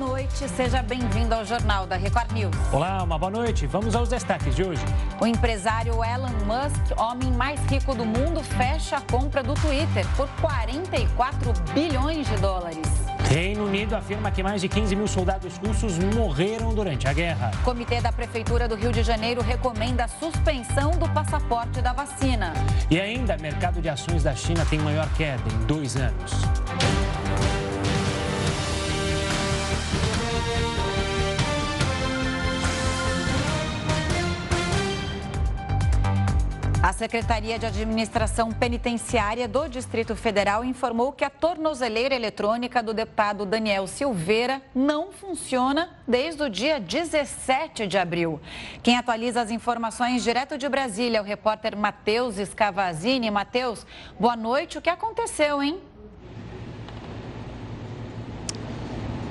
noite, seja bem-vindo ao Jornal da Record News. Olá, uma boa noite. Vamos aos destaques de hoje. O empresário Elon Musk, homem mais rico do mundo, fecha a compra do Twitter por 44 bilhões de dólares. Reino Unido afirma que mais de 15 mil soldados russos morreram durante a guerra. O Comitê da Prefeitura do Rio de Janeiro recomenda a suspensão do passaporte da vacina. E ainda, mercado de ações da China tem maior queda em dois anos. A Secretaria de Administração Penitenciária do Distrito Federal informou que a tornozeleira eletrônica do deputado Daniel Silveira não funciona desde o dia 17 de abril. Quem atualiza as informações direto de Brasília é o repórter Matheus Scavazini. Matheus, boa noite. O que aconteceu, hein?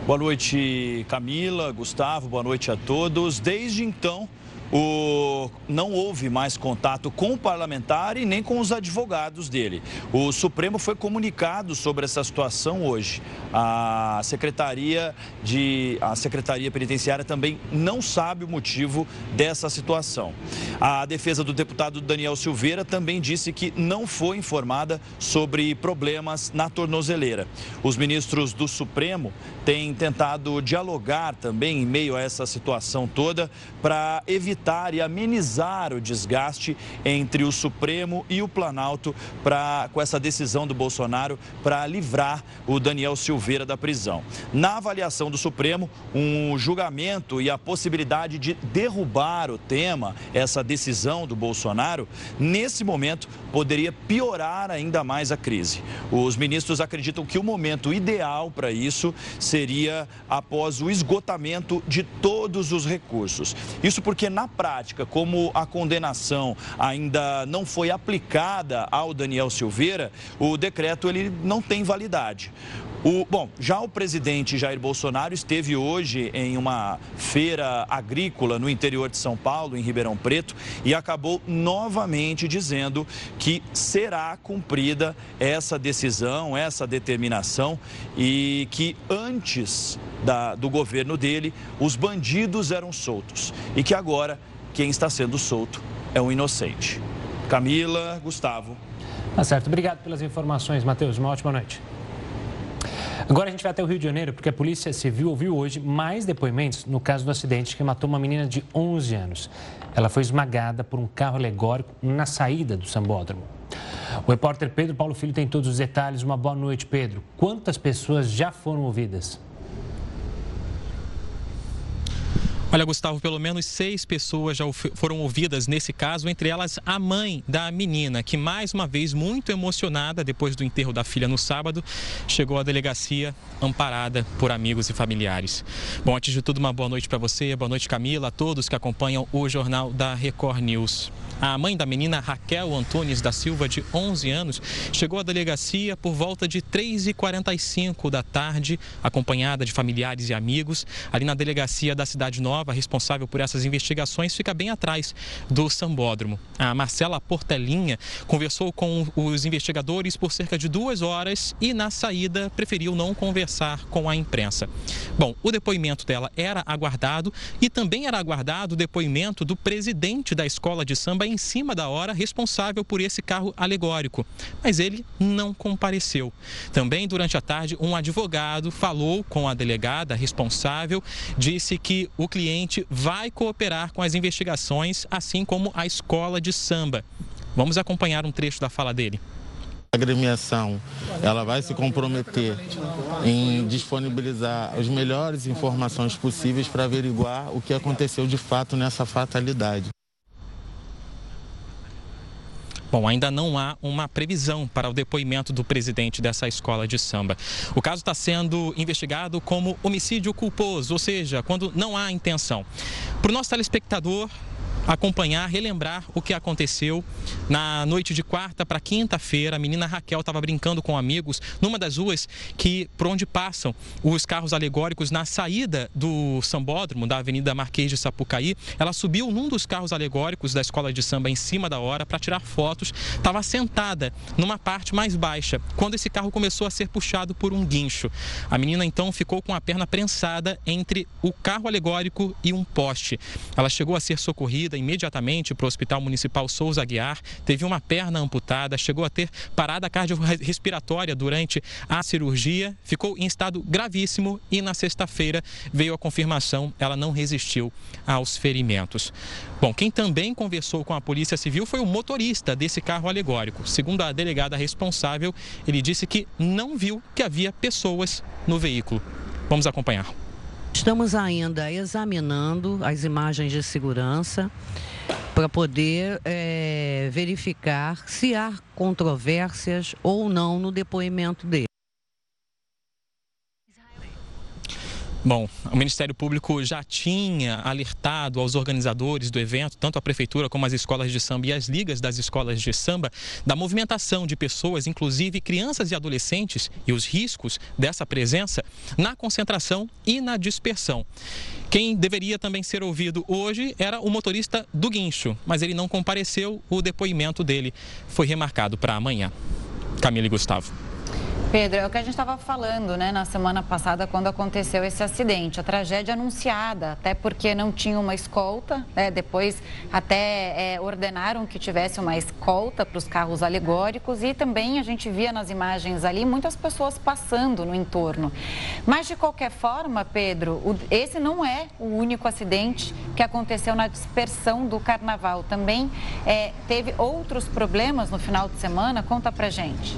Boa noite, Camila, Gustavo, boa noite a todos. Desde então, o, não houve mais contato com o parlamentar e nem com os advogados dele. O Supremo foi comunicado sobre essa situação hoje. A Secretaria, de, a Secretaria Penitenciária também não sabe o motivo dessa situação. A defesa do deputado Daniel Silveira também disse que não foi informada sobre problemas na tornozeleira. Os ministros do Supremo têm tentado dialogar também em meio a essa situação toda para evitar evitar e amenizar o desgaste entre o Supremo e o Planalto pra, com essa decisão do Bolsonaro para livrar o Daniel Silveira da prisão. Na avaliação do Supremo, um julgamento e a possibilidade de derrubar o tema, essa decisão do Bolsonaro, nesse momento poderia piorar ainda mais a crise. Os ministros acreditam que o momento ideal para isso seria após o esgotamento de todos os recursos. Isso porque, na prática, como a condenação ainda não foi aplicada ao Daniel Silveira, o decreto ele não tem validade. O, bom, já o presidente Jair Bolsonaro esteve hoje em uma feira agrícola no interior de São Paulo, em Ribeirão Preto, e acabou novamente dizendo que será cumprida essa decisão, essa determinação e que antes da, do governo dele, os bandidos eram soltos e que agora quem está sendo solto é um inocente. Camila, Gustavo. Tá certo. Obrigado pelas informações, Matheus. Uma ótima noite. Agora a gente vai até o Rio de Janeiro, porque a Polícia Civil ouviu hoje mais depoimentos no caso do acidente que matou uma menina de 11 anos. Ela foi esmagada por um carro alegórico na saída do Sambódromo. O repórter Pedro Paulo Filho tem todos os detalhes. Uma boa noite, Pedro. Quantas pessoas já foram ouvidas? Olha, Gustavo, pelo menos seis pessoas já foram ouvidas nesse caso, entre elas a mãe da menina, que mais uma vez, muito emocionada depois do enterro da filha no sábado, chegou à delegacia amparada por amigos e familiares. Bom, antes de tudo, uma boa noite para você, boa noite, Camila, a todos que acompanham o jornal da Record News. A mãe da menina Raquel Antunes da Silva, de 11 anos, chegou à delegacia por volta de 3h45 da tarde, acompanhada de familiares e amigos, ali na delegacia da Cidade Nova, responsável por essas investigações, fica bem atrás do Sambódromo. A Marcela Portelinha conversou com os investigadores por cerca de duas horas e, na saída, preferiu não conversar com a imprensa. Bom, o depoimento dela era aguardado e também era aguardado o depoimento do presidente da escola de samba em cima da hora responsável por esse carro alegórico, mas ele não compareceu. Também durante a tarde, um advogado falou com a delegada responsável, disse que o cliente vai cooperar com as investigações, assim como a escola de samba. Vamos acompanhar um trecho da fala dele. A agremiação ela vai se comprometer em disponibilizar as melhores informações possíveis para averiguar o que aconteceu de fato nessa fatalidade. Bom, ainda não há uma previsão para o depoimento do presidente dessa escola de samba. O caso está sendo investigado como homicídio culposo, ou seja, quando não há intenção. Para o nosso telespectador, acompanhar, relembrar o que aconteceu na noite de quarta para quinta-feira. A menina Raquel estava brincando com amigos numa das ruas que por onde passam os carros alegóricos na saída do sambódromo da Avenida Marquês de Sapucaí. Ela subiu num dos carros alegóricos da escola de samba em cima da hora para tirar fotos. Estava sentada numa parte mais baixa quando esse carro começou a ser puxado por um guincho. A menina então ficou com a perna prensada entre o carro alegórico e um poste. Ela chegou a ser socorrida imediatamente para o Hospital Municipal Souza Aguiar, teve uma perna amputada, chegou a ter parada cardiorrespiratória durante a cirurgia, ficou em estado gravíssimo e na sexta-feira veio a confirmação, ela não resistiu aos ferimentos. Bom, quem também conversou com a Polícia Civil foi o motorista desse carro alegórico. Segundo a delegada responsável, ele disse que não viu que havia pessoas no veículo. Vamos acompanhar. Estamos ainda examinando as imagens de segurança para poder é, verificar se há controvérsias ou não no depoimento dele. Bom, o Ministério Público já tinha alertado aos organizadores do evento, tanto a Prefeitura como as escolas de samba e as ligas das escolas de samba, da movimentação de pessoas, inclusive crianças e adolescentes, e os riscos dessa presença na concentração e na dispersão. Quem deveria também ser ouvido hoje era o motorista do guincho, mas ele não compareceu, o depoimento dele foi remarcado para amanhã. Camila e Gustavo. Pedro, é o que a gente estava falando né, na semana passada quando aconteceu esse acidente. A tragédia anunciada, até porque não tinha uma escolta. Né, depois até é, ordenaram que tivesse uma escolta para os carros alegóricos e também a gente via nas imagens ali muitas pessoas passando no entorno. Mas de qualquer forma, Pedro, o, esse não é o único acidente que aconteceu na dispersão do carnaval. Também é, teve outros problemas no final de semana. Conta pra gente.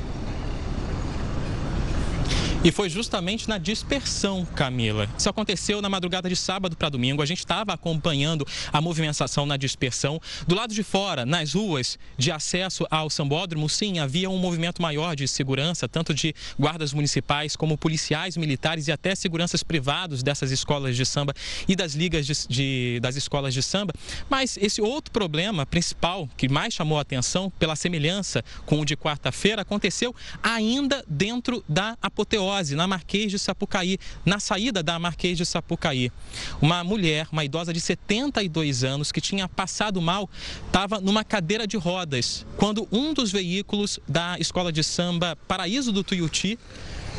E foi justamente na dispersão, Camila. Isso aconteceu na madrugada de sábado para domingo. A gente estava acompanhando a movimentação na dispersão. Do lado de fora, nas ruas de acesso ao sambódromo, sim, havia um movimento maior de segurança, tanto de guardas municipais como policiais militares e até seguranças privados dessas escolas de samba e das ligas de, de, das escolas de samba. Mas esse outro problema principal que mais chamou a atenção pela semelhança com o de quarta-feira aconteceu ainda dentro da apoteose na Marquês de Sapucaí, na saída da Marquês de Sapucaí. Uma mulher, uma idosa de 72 anos, que tinha passado mal, estava numa cadeira de rodas, quando um dos veículos da escola de samba Paraíso do Tuiuti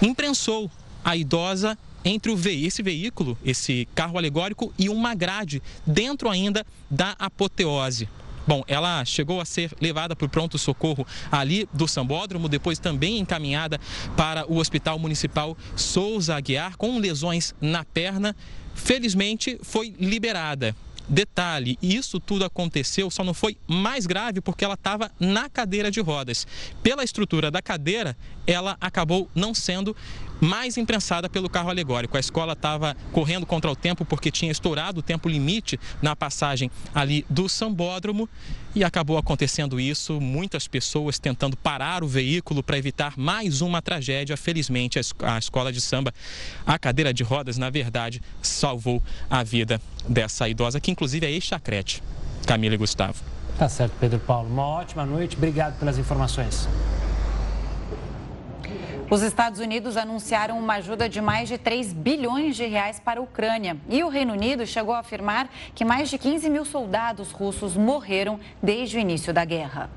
imprensou a idosa entre o ve esse veículo, esse carro alegórico e uma grade dentro ainda da apoteose. Bom, ela chegou a ser levada para o pronto-socorro ali do Sambódromo, depois também encaminhada para o Hospital Municipal Souza Aguiar, com lesões na perna. Felizmente, foi liberada. Detalhe, isso tudo aconteceu, só não foi mais grave porque ela estava na cadeira de rodas. Pela estrutura da cadeira, ela acabou não sendo mais imprensada pelo carro alegórico. A escola estava correndo contra o tempo porque tinha estourado o tempo limite na passagem ali do Sambódromo e acabou acontecendo isso. Muitas pessoas tentando parar o veículo para evitar mais uma tragédia. Felizmente, a escola de samba, a cadeira de rodas, na verdade, salvou a vida dessa idosa, que inclusive é ex-chacrete. Camila e Gustavo. Tá certo, Pedro Paulo. Uma ótima noite. Obrigado pelas informações. Os Estados Unidos anunciaram uma ajuda de mais de 3 bilhões de reais para a Ucrânia. E o Reino Unido chegou a afirmar que mais de 15 mil soldados russos morreram desde o início da guerra.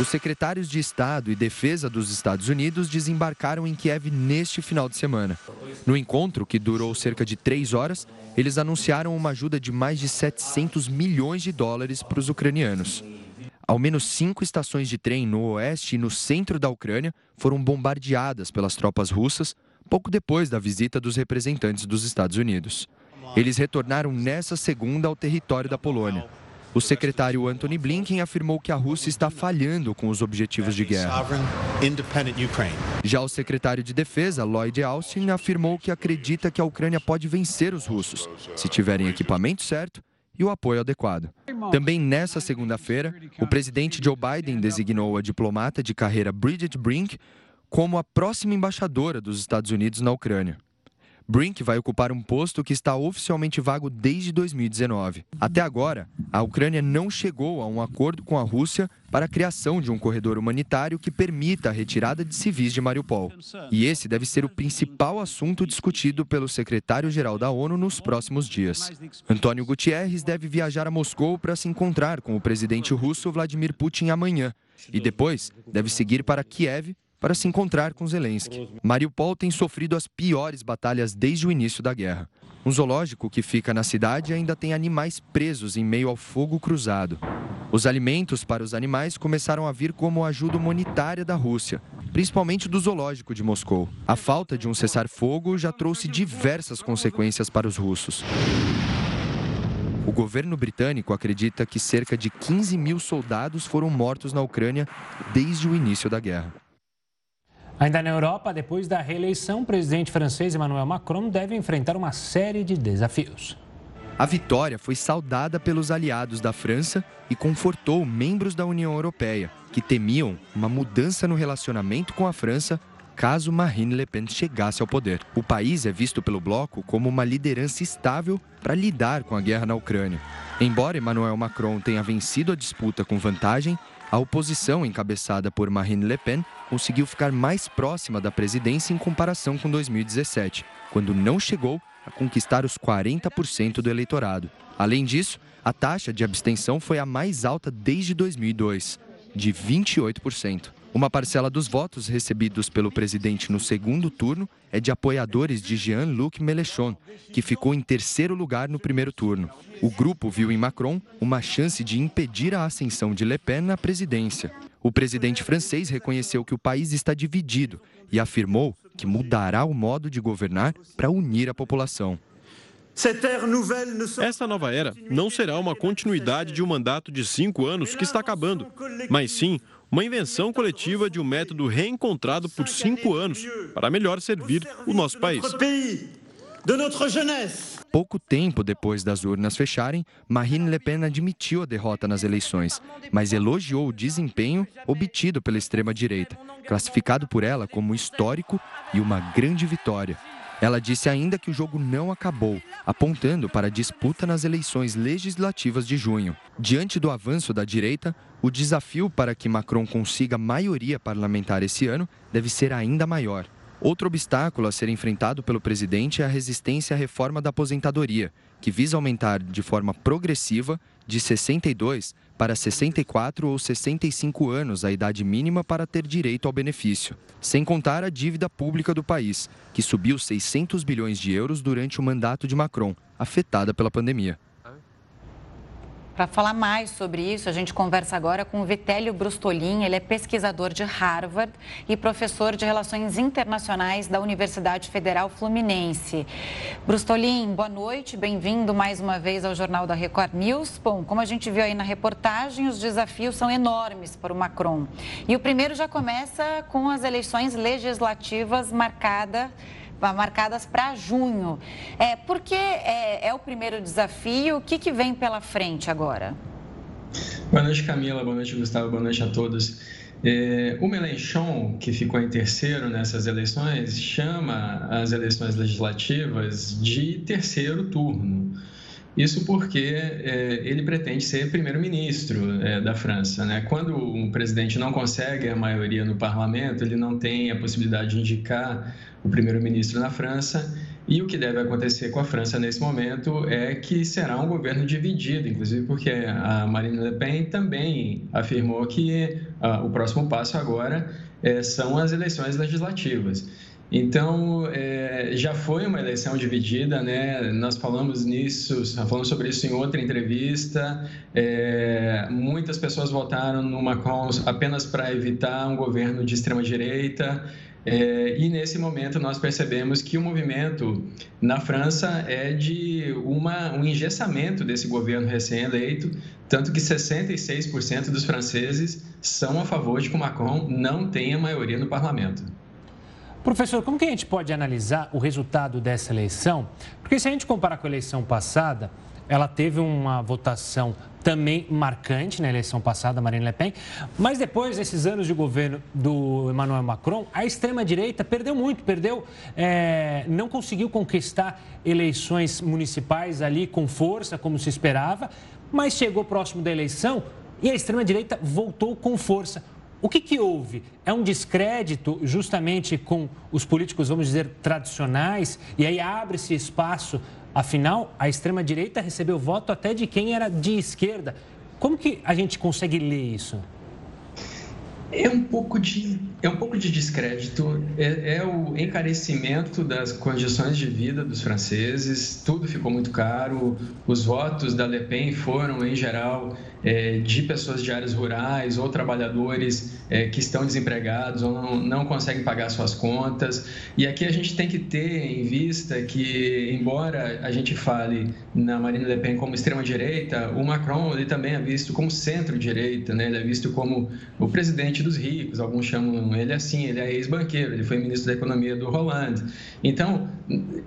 Os secretários de Estado e Defesa dos Estados Unidos desembarcaram em Kiev neste final de semana. No encontro, que durou cerca de três horas, eles anunciaram uma ajuda de mais de 700 milhões de dólares para os ucranianos. Ao menos cinco estações de trem no oeste e no centro da Ucrânia foram bombardeadas pelas tropas russas pouco depois da visita dos representantes dos Estados Unidos. Eles retornaram nessa segunda ao território da Polônia. O secretário Antony Blinken afirmou que a Rússia está falhando com os objetivos de guerra. Já o secretário de Defesa, Lloyd Austin, afirmou que acredita que a Ucrânia pode vencer os russos, se tiverem equipamento certo e o apoio adequado. Também nessa segunda-feira, o presidente Joe Biden designou a diplomata de carreira Bridget Brink como a próxima embaixadora dos Estados Unidos na Ucrânia. Brink vai ocupar um posto que está oficialmente vago desde 2019. Até agora, a Ucrânia não chegou a um acordo com a Rússia para a criação de um corredor humanitário que permita a retirada de civis de Mariupol. E esse deve ser o principal assunto discutido pelo secretário-geral da ONU nos próximos dias. Antônio Gutierrez deve viajar a Moscou para se encontrar com o presidente russo Vladimir Putin amanhã e depois deve seguir para Kiev para se encontrar com Zelensky. Mariupol tem sofrido as piores batalhas desde o início da guerra. Um zoológico que fica na cidade ainda tem animais presos em meio ao fogo cruzado. Os alimentos para os animais começaram a vir como ajuda humanitária da Rússia, principalmente do zoológico de Moscou. A falta de um cessar-fogo já trouxe diversas consequências para os russos. O governo britânico acredita que cerca de 15 mil soldados foram mortos na Ucrânia desde o início da guerra. Ainda na Europa, depois da reeleição, o presidente francês Emmanuel Macron deve enfrentar uma série de desafios. A vitória foi saudada pelos aliados da França e confortou membros da União Europeia, que temiam uma mudança no relacionamento com a França caso Marine Le Pen chegasse ao poder. O país é visto pelo bloco como uma liderança estável para lidar com a guerra na Ucrânia. Embora Emmanuel Macron tenha vencido a disputa com vantagem, a oposição, encabeçada por Marine Le Pen, conseguiu ficar mais próxima da presidência em comparação com 2017, quando não chegou a conquistar os 40% do eleitorado. Além disso, a taxa de abstenção foi a mais alta desde 2002, de 28%. Uma parcela dos votos recebidos pelo presidente no segundo turno é de apoiadores de Jean-Luc Mélenchon, que ficou em terceiro lugar no primeiro turno. O grupo viu em Macron uma chance de impedir a ascensão de Le Pen na presidência. O presidente francês reconheceu que o país está dividido e afirmou que mudará o modo de governar para unir a população. Essa nova era não será uma continuidade de um mandato de cinco anos que está acabando, mas sim uma invenção coletiva de um método reencontrado por cinco anos para melhor servir o nosso país. Pouco tempo depois das urnas fecharem, Marine Le Pen admitiu a derrota nas eleições, mas elogiou o desempenho obtido pela extrema-direita, classificado por ela como histórico e uma grande vitória. Ela disse ainda que o jogo não acabou, apontando para a disputa nas eleições legislativas de junho. Diante do avanço da direita, o desafio para que Macron consiga maioria parlamentar esse ano deve ser ainda maior. Outro obstáculo a ser enfrentado pelo presidente é a resistência à reforma da aposentadoria, que visa aumentar de forma progressiva de 62 para 64 ou 65 anos a idade mínima para ter direito ao benefício, sem contar a dívida pública do país, que subiu 600 bilhões de euros durante o mandato de Macron, afetada pela pandemia. Para falar mais sobre isso, a gente conversa agora com o Vitélio Brustolin. Ele é pesquisador de Harvard e professor de Relações Internacionais da Universidade Federal Fluminense. Brustolin, boa noite, bem-vindo mais uma vez ao Jornal da Record News. Bom, como a gente viu aí na reportagem, os desafios são enormes para o Macron. E o primeiro já começa com as eleições legislativas marcadas marcadas para junho. É, porque é, é, o primeiro desafio, o que, que vem pela frente agora? Boa noite, Camila. Boa noite, Gustavo. Boa noite a todos. É, o Melenchon, que ficou em terceiro nessas eleições, chama as eleições legislativas de terceiro turno. Isso porque é, ele pretende ser primeiro-ministro é, da França. Né? Quando um presidente não consegue a maioria no parlamento, ele não tem a possibilidade de indicar o primeiro-ministro na França. E o que deve acontecer com a França nesse momento é que será um governo dividido, inclusive porque a Marine Le Pen também afirmou que ah, o próximo passo agora é, são as eleições legislativas. Então, é, já foi uma eleição dividida, né? Nós falamos nisso, falamos sobre isso em outra entrevista. É, muitas pessoas votaram no Macron apenas para evitar um governo de extrema direita. É, e nesse momento nós percebemos que o movimento na França é de uma, um engessamento desse governo recém-eleito, tanto que 66% dos franceses são a favor de que o Macron não tenha maioria no parlamento. Professor, como que a gente pode analisar o resultado dessa eleição? Porque se a gente comparar com a eleição passada, ela teve uma votação também marcante na eleição passada, Marine Le Pen. Mas depois desses anos de governo do Emmanuel Macron, a extrema-direita perdeu muito, perdeu, é, não conseguiu conquistar eleições municipais ali com força, como se esperava, mas chegou próximo da eleição e a extrema-direita voltou com força. O que, que houve? É um descrédito justamente com os políticos, vamos dizer, tradicionais, e aí abre-se espaço Afinal, a extrema-direita recebeu voto até de quem era de esquerda. Como que a gente consegue ler isso? É um pouco de, é um pouco de descrédito, é, é, o encarecimento das condições de vida dos franceses, tudo ficou muito caro, os votos da Le Pen foram, em geral, é, de pessoas de áreas rurais ou trabalhadores é, que estão desempregados ou não, não conseguem pagar suas contas. E aqui a gente tem que ter em vista que, embora a gente fale na Marine Le Pen como extrema-direita, o Macron ele também é visto como centro-direita, né? ele é visto como o presidente dos ricos, alguns chamam ele assim, ele é ex-banqueiro, ele foi ministro da Economia do Hollande. Então,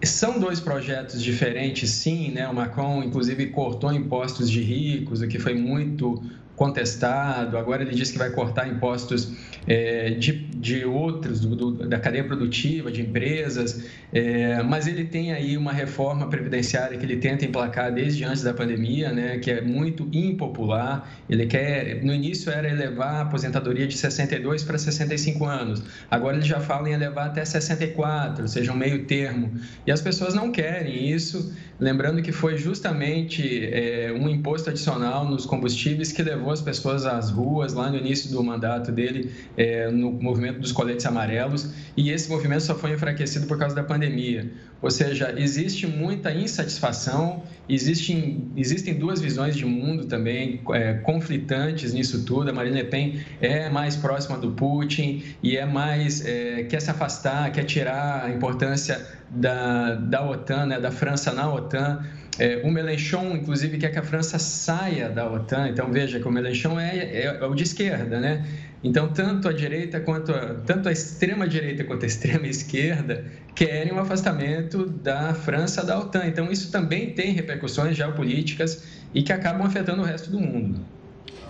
são dois projetos diferentes, sim, né? o Macron, inclusive, cortou impostos de ricos, o que foi muito contestado, agora ele diz que vai cortar impostos é, de, de outros, do, do, da cadeia produtiva, de empresas, é, mas ele tem aí uma reforma previdenciária que ele tenta emplacar desde antes da pandemia, né, que é muito impopular. Ele quer, no início era elevar a aposentadoria de 62 para 65 anos, agora ele já fala em elevar até 64, ou seja, um meio termo. E as pessoas não querem isso, lembrando que foi justamente é, um imposto adicional nos combustíveis que levou as pessoas às ruas lá no início do mandato dele, é, no movimento dos coletes amarelos, e esse movimento só foi enfraquecido por causa da pandemia. Ou seja, existe muita insatisfação, existem, existem duas visões de mundo também é, conflitantes nisso tudo. A Marine Le Pen é mais próxima do Putin e é mais é, quer se afastar, quer tirar a importância da, da OTAN, né, da França na OTAN. É, o Mélenchon, inclusive, quer que a França saia da OTAN. Então, veja que o Mélenchon é, é, é o de esquerda, né? Então, tanto a direita quanto a, tanto a extrema direita quanto a extrema esquerda querem um afastamento da França da OTAN. Então, isso também tem repercussões geopolíticas e que acabam afetando o resto do mundo.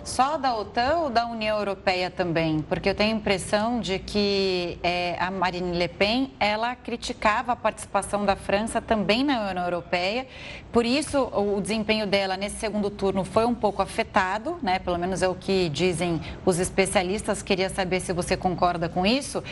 Só da OTAN ou da União Europeia também? Porque eu tenho a impressão de que é, a Marine Le Pen, ela criticava a participação da França também na União Europeia. Por isso, o desempenho dela nesse segundo turno foi um pouco afetado, né? Pelo menos é o que dizem os especialistas. Queria saber se você concorda com isso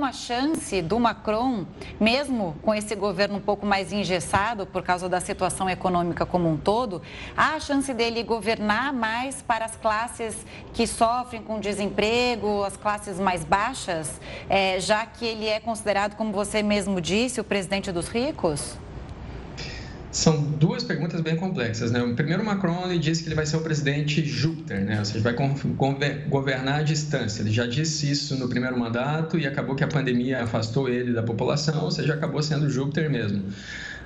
uma chance do Macron, mesmo com esse governo um pouco mais engessado por causa da situação econômica como um todo, há a chance dele governar mais para as classes que sofrem com desemprego, as classes mais baixas, é, já que ele é considerado, como você mesmo disse, o presidente dos ricos? São duas perguntas bem complexas. Né? O primeiro, Macron ele disse que ele vai ser o presidente Júpiter, né? ou seja, vai governar à distância. Ele já disse isso no primeiro mandato e acabou que a pandemia afastou ele da população, ou seja, acabou sendo Júpiter mesmo.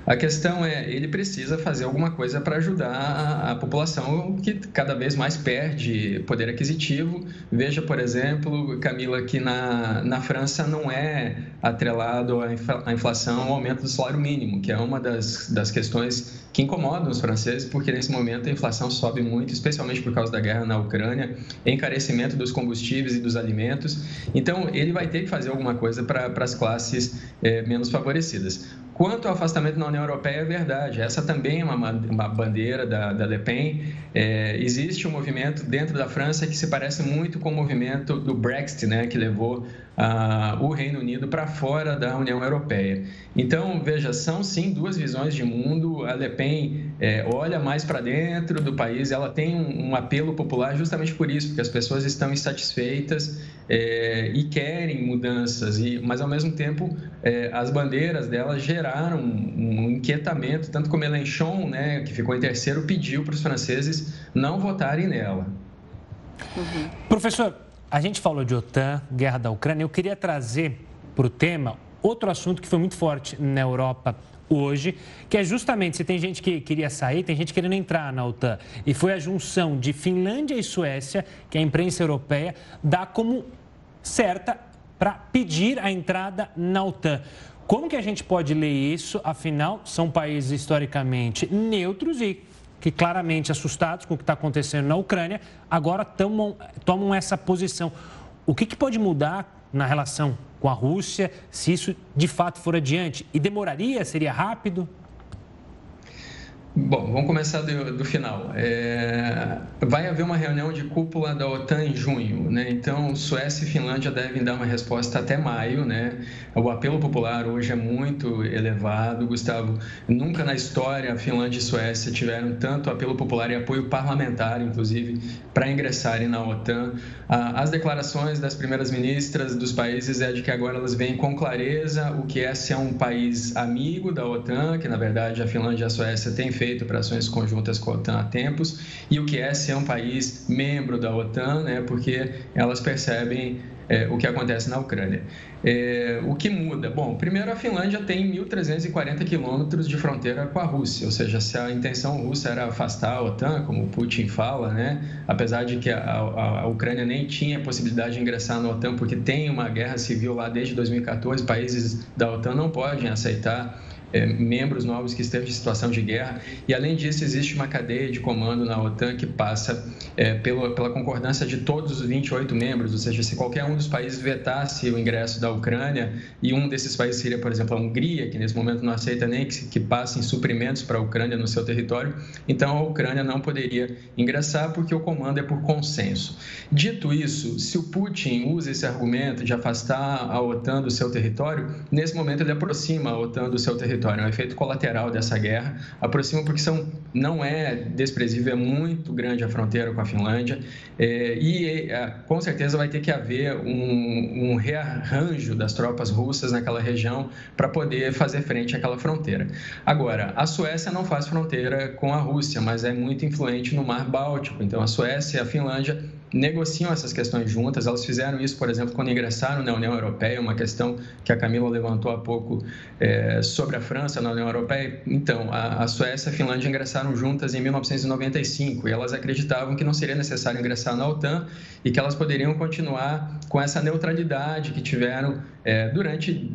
A questão é, ele precisa fazer alguma coisa para ajudar a, a, população que cada vez mais perde poder aquisitivo. Veja, por exemplo, Camila, que na, na França não é atrelado à inflação ao aumento do salário mínimo, que é uma das, das questões que incomodam os franceses, porque nesse momento a inflação sobe muito, especialmente por causa da guerra na Ucrânia, encarecimento dos combustíveis e dos alimentos. Então, ele vai ter que fazer alguma coisa para as classes é, menos favorecidas. Quanto ao afastamento na União Europeia, é verdade. Essa também é uma, uma bandeira da, da Le Pen. É, existe um movimento dentro da França que se parece muito com o movimento do Brexit, né, que levou ah, o Reino Unido para fora da União Europeia. Então, veja, são sim duas visões de mundo. A Le Pen é, olha mais para dentro do país, ela tem um, um, apelo popular justamente por isso, porque as pessoas estão insatisfeitas é, e querem mudanças, e, mas ao mesmo tempo é, as bandeiras dela geraram um, um inquietamento, tanto que o Mélenchon, né, que ficou em terceiro, pediu para os franceses não votarem nela. Uhum. Professor, a gente falou de OTAN, guerra da Ucrânia, eu queria trazer para o tema outro assunto que foi muito forte na Europa hoje, que é justamente se tem gente que queria sair, tem gente querendo entrar na OTAN. E foi a junção de Finlândia e Suécia, que a imprensa europeia dá como certa para pedir a entrada na OTAN. Como que a gente pode ler isso? Afinal, são países historicamente neutros e que claramente assustados com o que está acontecendo na Ucrânia, agora tomam, tomam essa posição. O que, que pode mudar na relação com a Rússia se isso de fato for adiante? E demoraria? Seria rápido? Bom, vamos começar do, do final. É, vai haver uma reunião de cúpula da OTAN em junho, né? Então, Suécia e Finlândia devem dar uma resposta até maio, né? O apelo popular hoje é muito elevado, Gustavo. Nunca na história a Finlândia e Suécia tiveram tanto apelo popular e apoio parlamentar, inclusive, para ingressarem na OTAN. As declarações das primeiras ministras dos países é de que agora elas veem com clareza o que é ser um país amigo da OTAN, que na verdade a Finlândia e a Suécia têm feito feito operações conjuntas com a OTAN há tempos, e o que é ser um país membro da OTAN, né, porque elas percebem é, o que acontece na Ucrânia. É, o que muda? Bom, primeiro a Finlândia tem 1.340 quilômetros de fronteira com a Rússia, ou seja, se a intenção russa era afastar a OTAN, como Putin fala, né, apesar de que a, a, a Ucrânia nem tinha possibilidade de ingressar na OTAN, porque tem uma guerra civil lá desde 2014, países da OTAN não podem aceitar é, membros novos que estejam em situação de guerra. E, além disso, existe uma cadeia de comando na OTAN que passa é, pela, pela concordância de todos os 28 membros, ou seja, se qualquer um dos países vetasse o ingresso da Ucrânia, e um desses países seria, por exemplo, a Hungria, que nesse momento não aceita nem que, que passem suprimentos para a Ucrânia no seu território, então a Ucrânia não poderia ingressar porque o comando é por consenso. Dito isso, se o Putin usa esse argumento de afastar a OTAN do seu território, nesse momento ele aproxima a OTAN do seu território é um efeito colateral dessa guerra. Aproxima porque são, não é desprezível, é muito grande a fronteira com a Finlândia é, e é, com certeza vai ter que haver um, um rearranjo das tropas russas naquela região para poder fazer frente àquela fronteira. Agora, a Suécia não faz fronteira com a Rússia, mas é muito influente no Mar Báltico. Então, a Suécia e a Finlândia negociam essas questões juntas. Elas fizeram isso, por exemplo, quando ingressaram na União Europeia, uma questão que a Camila levantou há pouco é, sobre a França na União Europeia. Então, a, a Suécia e a Finlândia ingressaram juntas em 1995 e elas acreditavam que não seria necessário ingressar na OTAN e que elas poderiam continuar com essa neutralidade que tiveram é, durante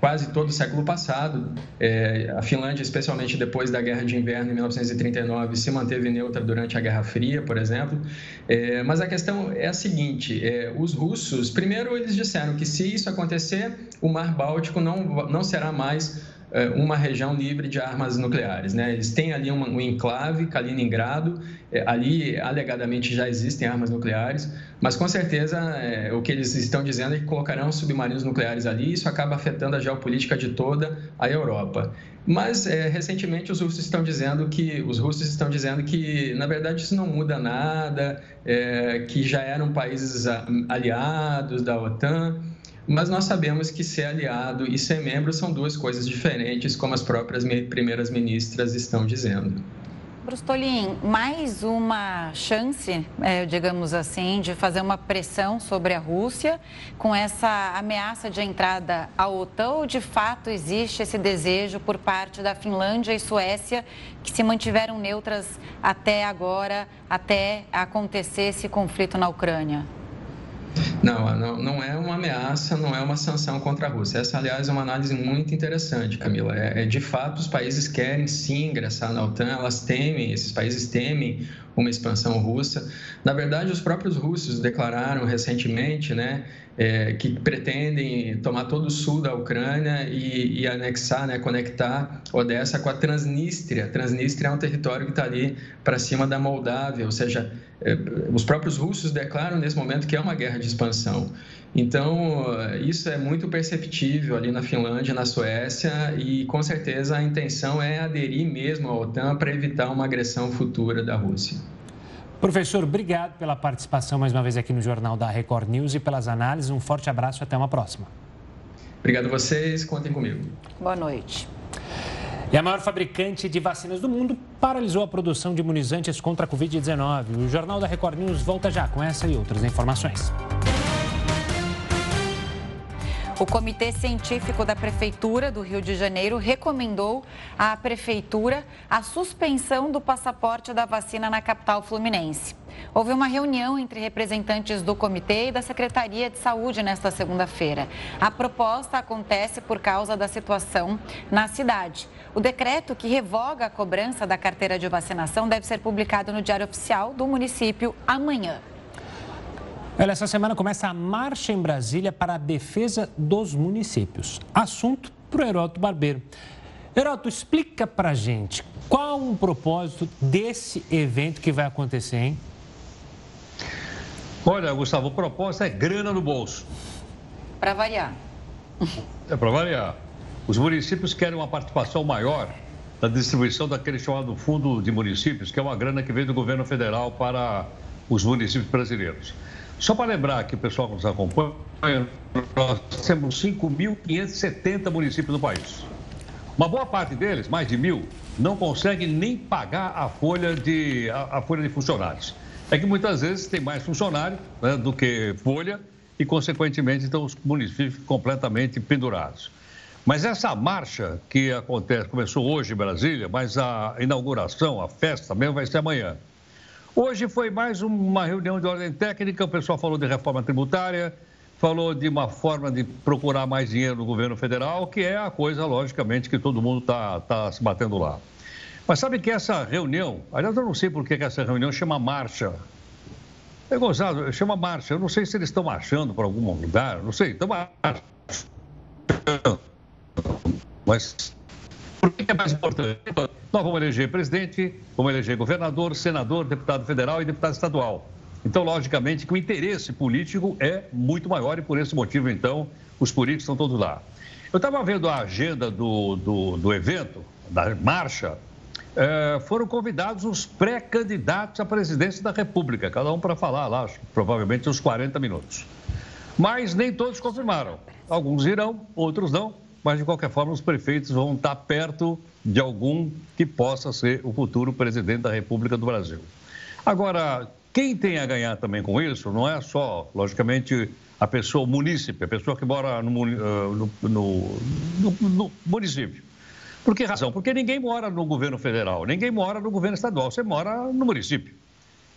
quase todo o século passado. É, a Finlândia, especialmente depois da Guerra de Inverno em 1939, se manteve neutra durante a Guerra Fria, por exemplo. É, mas a questão é a seguinte: é, os russos, primeiro, eles disseram que se isso acontecer, o Mar Báltico não, não será mais uma região livre de armas nucleares. Né? Eles têm ali um, um enclave, Kaliningrado, é, ali alegadamente já existem armas nucleares, mas com certeza é, o que eles estão dizendo é que colocarão submarinos nucleares ali e isso acaba afetando a geopolítica de toda a Europa. Mas é, recentemente os russos estão dizendo que os russos estão dizendo que na verdade isso não muda nada, é, que já eram países aliados da OTAN mas nós sabemos que ser aliado e ser membro são duas coisas diferentes, como as próprias primeiras ministras estão dizendo. Brustolin, mais uma chance, é, digamos assim, de fazer uma pressão sobre a Rússia com essa ameaça de entrada à OTAN ou de fato existe esse desejo por parte da Finlândia e Suécia que se mantiveram neutras até agora, até acontecer esse conflito na Ucrânia? Não, não, não é uma ameaça, não é uma sanção contra a Rússia. Essa, aliás, é uma análise muito interessante, Camila. É, é, de fato, os países querem sim ingressar na OTAN, elas temem, esses países temem uma expansão russa. Na verdade, os próprios russos declararam recentemente né, é, que pretendem tomar todo o sul da Ucrânia e, e, anexar, né, conectar Odessa com a Transnistria. Transnistria é um território que está ali para cima da Moldávia, ou seja, é, os próprios russos declaram nesse momento que é uma guerra de expansão. Então, isso é muito perceptível ali na Finlândia, na Suécia, e com certeza a intenção é aderir mesmo à OTAN para evitar uma agressão futura da Rússia. Professor, obrigado pela participação mais uma vez aqui no Jornal da Record News e pelas análises. Um forte abraço e até uma próxima. Obrigado a vocês, contem comigo. Boa noite. E a maior fabricante de vacinas do mundo paralisou a produção de imunizantes contra a Covid-19. O Jornal da Record News volta já com essa e outras informações. O Comitê Científico da Prefeitura do Rio de Janeiro recomendou à Prefeitura a suspensão do passaporte da vacina na capital fluminense. Houve uma reunião entre representantes do comitê e da Secretaria de Saúde nesta segunda-feira. A proposta acontece por causa da situação na cidade. O decreto que revoga a cobrança da carteira de vacinação deve ser publicado no Diário Oficial do município amanhã. Olha, essa semana começa a Marcha em Brasília para a defesa dos municípios. Assunto para o Heródoto Barbeiro. Heródoto, explica para a gente qual o propósito desse evento que vai acontecer, hein? Olha, Gustavo, o propósito é grana no bolso. Para variar. É para variar. Os municípios querem uma participação maior na distribuição daquele chamado Fundo de Municípios, que é uma grana que vem do governo federal para os municípios brasileiros. Só para lembrar que o pessoal que nos acompanha, nós temos 5.570 municípios no país. Uma boa parte deles, mais de mil, não consegue nem pagar a folha de, a, a folha de funcionários. É que muitas vezes tem mais funcionário né, do que folha e, consequentemente, então os municípios completamente pendurados. Mas essa marcha que acontece, começou hoje em Brasília, mas a inauguração, a festa mesmo vai ser amanhã. Hoje foi mais uma reunião de ordem técnica, o pessoal falou de reforma tributária, falou de uma forma de procurar mais dinheiro no governo federal, que é a coisa, logicamente, que todo mundo está tá se batendo lá. Mas sabe que essa reunião, aliás, eu não sei por que essa reunião chama marcha. É gozado, chama marcha. Eu não sei se eles estão marchando para algum lugar, não sei, estão marchando. Mas por que é mais importante? Nós vamos eleger presidente, vamos eleger governador, senador, deputado federal e deputado estadual. Então, logicamente, que o interesse político é muito maior e por esse motivo, então, os políticos estão todos lá. Eu estava vendo a agenda do, do, do evento, da marcha, é, foram convidados os pré-candidatos à presidência da República, cada um para falar lá, provavelmente uns 40 minutos. Mas nem todos confirmaram. Alguns irão, outros não mas de qualquer forma os prefeitos vão estar perto de algum que possa ser o futuro presidente da República do Brasil. Agora, quem tem a ganhar também com isso não é só, logicamente, a pessoa munícipe, a pessoa que mora no, no, no, no município. Por que razão? Porque ninguém mora no governo federal, ninguém mora no governo estadual, você mora no município.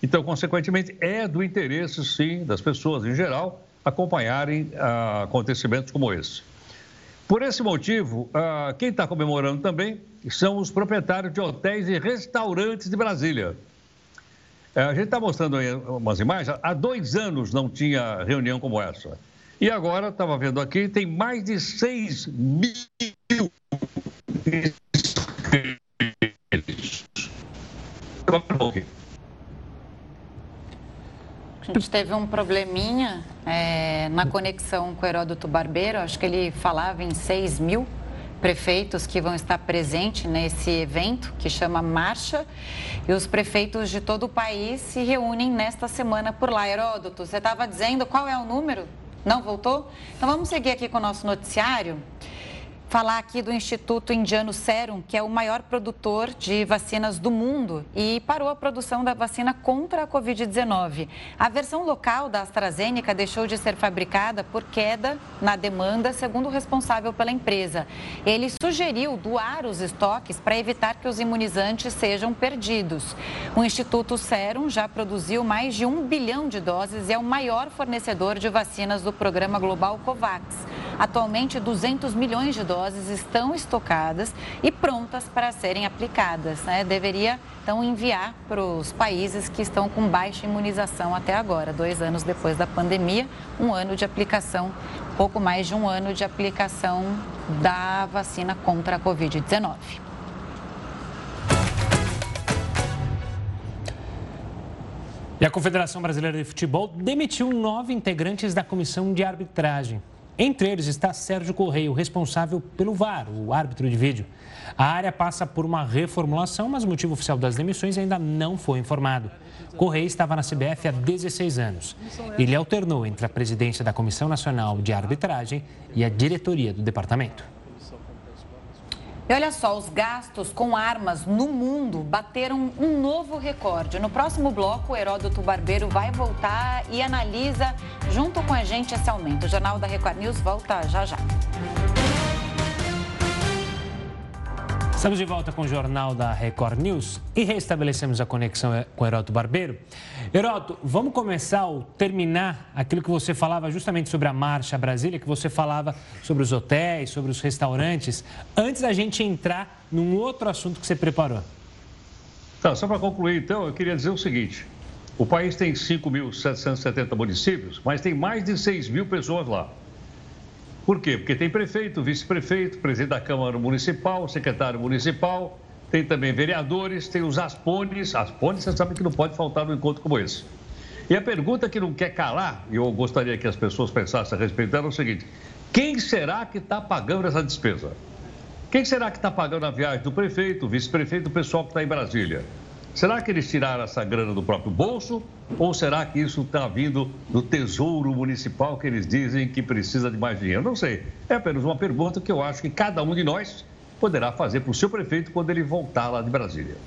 Então, consequentemente, é do interesse, sim, das pessoas em geral acompanharem ah, acontecimentos como esse. Por esse motivo, ah, quem está comemorando também são os proprietários de hotéis e restaurantes de Brasília. Eh, a gente está mostrando aí umas imagens. Há dois anos não tinha reunião como essa. E agora, estava vendo aqui, tem mais de 6 mil inscritos. A gente teve um probleminha é, na conexão com Heródoto Barbeiro, acho que ele falava em 6 mil prefeitos que vão estar presentes nesse evento que chama Marcha. E os prefeitos de todo o país se reúnem nesta semana por lá. Heródoto, você estava dizendo qual é o número? Não voltou? Então vamos seguir aqui com o nosso noticiário falar aqui do Instituto Indiano Serum, que é o maior produtor de vacinas do mundo e parou a produção da vacina contra a Covid-19. A versão local da AstraZeneca deixou de ser fabricada por queda na demanda, segundo o responsável pela empresa. Ele sugeriu doar os estoques para evitar que os imunizantes sejam perdidos. O Instituto Serum já produziu mais de um bilhão de doses e é o maior fornecedor de vacinas do programa global COVAX. Atualmente, 200 milhões de doses estão estocadas e prontas para serem aplicadas. Né? Deveria, então, enviar para os países que estão com baixa imunização até agora, dois anos depois da pandemia, um ano de aplicação, pouco mais de um ano de aplicação da vacina contra a Covid-19. E a Confederação Brasileira de Futebol demitiu nove integrantes da comissão de arbitragem. Entre eles está Sérgio Correia, o responsável pelo VAR, o árbitro de vídeo. A área passa por uma reformulação, mas o motivo oficial das demissões ainda não foi informado. Correia estava na CBF há 16 anos. Ele alternou entre a presidência da Comissão Nacional de Arbitragem e a diretoria do departamento. E olha só, os gastos com armas no mundo bateram um novo recorde. No próximo bloco, o Heródoto Barbeiro vai voltar e analisa junto com a gente esse aumento. O Jornal da Record News volta já já. Estamos de volta com o Jornal da Record News e restabelecemos a conexão eh, com Heroto Barbeiro. Heroto, vamos começar ou terminar aquilo que você falava justamente sobre a Marcha Brasília, que você falava sobre os hotéis, sobre os restaurantes, antes da gente entrar num outro assunto que você preparou. Tá, só para concluir, então, eu queria dizer o seguinte: o país tem 5.770 municípios, mas tem mais de 6 mil pessoas lá. Por quê? Porque tem prefeito, vice-prefeito, presidente da Câmara Municipal, secretário municipal, tem também vereadores, tem os aspones. Aspones, você sabe que não pode faltar num encontro como esse. E a pergunta que não quer calar, e eu gostaria que as pessoas pensassem a respeito dela, é o seguinte: quem será que está pagando essa despesa? Quem será que está pagando a viagem do prefeito, vice-prefeito, do pessoal que está em Brasília? Será que eles tiraram essa grana do próprio bolso? Ou será que isso está vindo do tesouro municipal que eles dizem que precisa de mais dinheiro? Não sei. É apenas uma pergunta que eu acho que cada um de nós poderá fazer para o seu prefeito quando ele voltar lá de Brasília.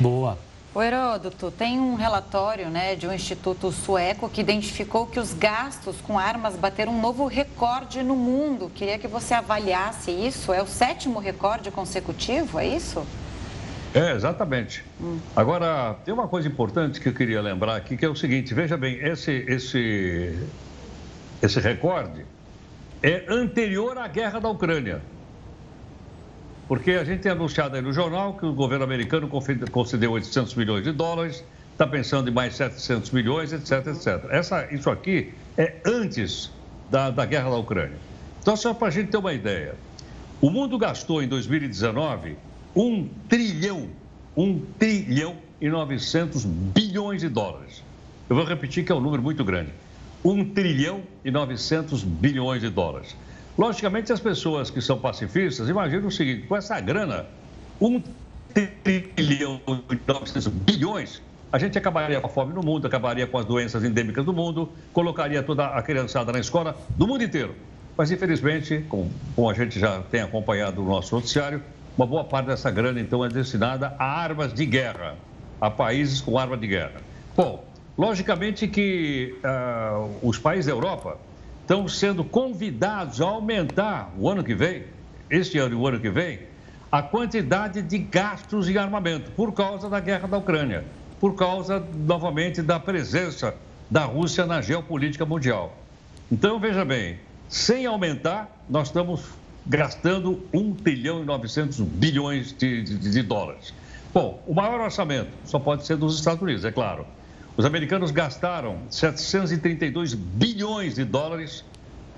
Boa. O Heródoto, tem um relatório né, de um instituto sueco que identificou que os gastos com armas bateram um novo recorde no mundo. Queria que você avaliasse isso. É o sétimo recorde consecutivo, é isso? É, exatamente. Hum. Agora, tem uma coisa importante que eu queria lembrar aqui, que é o seguinte, veja bem, esse, esse, esse recorde é anterior à guerra da Ucrânia. Porque a gente tem anunciado aí no jornal que o governo americano concedeu 800 milhões de dólares, está pensando em mais 700 milhões, etc, etc. Essa, isso aqui é antes da, da guerra da Ucrânia. Então, só para a gente ter uma ideia, o mundo gastou em 2019 um trilhão, um trilhão e 900 bilhões de dólares. Eu vou repetir que é um número muito grande. Um trilhão e 900 bilhões de dólares. Logicamente, as pessoas que são pacifistas imaginam o seguinte: com essa grana, um trilhão e 900 bilhões, a gente acabaria com a fome no mundo, acabaria com as doenças endêmicas do mundo, colocaria toda a criançada na escola do mundo inteiro. Mas, infelizmente, como, como a gente já tem acompanhado no nosso noticiário, uma boa parte dessa grana, então, é destinada a armas de guerra, a países com arma de guerra. Bom, logicamente que uh, os países da Europa estão sendo convidados a aumentar o ano que vem, este ano e o ano que vem, a quantidade de gastos em armamento por causa da guerra da Ucrânia, por causa, novamente, da presença da Rússia na geopolítica mundial. Então, veja bem, sem aumentar, nós estamos gastando 1 trilhão e 900 bilhões de, de, de dólares. Bom, o maior orçamento só pode ser dos Estados Unidos, é claro. Os americanos gastaram 732 bilhões de dólares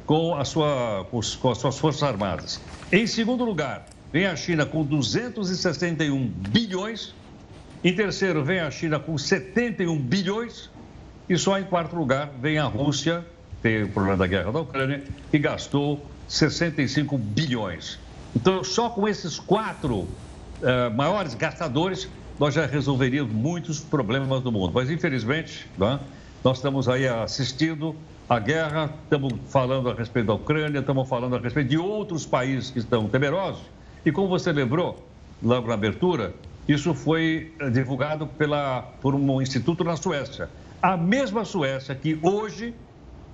com, a sua, com as suas Forças Armadas. Em segundo lugar, vem a China com 261 bilhões. Em terceiro, vem a China com 71 bilhões. E só em quarto lugar vem a Rússia, tem o problema da guerra da Ucrânia, que gastou 65 bilhões. Então, só com esses quatro uh, maiores gastadores, nós já resolveríamos muitos problemas do mundo. Mas, infelizmente, né, nós estamos aí assistindo a guerra, estamos falando a respeito da Ucrânia, estamos falando a respeito de outros países que estão temerosos. E como você lembrou, logo na abertura, isso foi eh, divulgado pela, por um instituto na Suécia. A mesma Suécia que hoje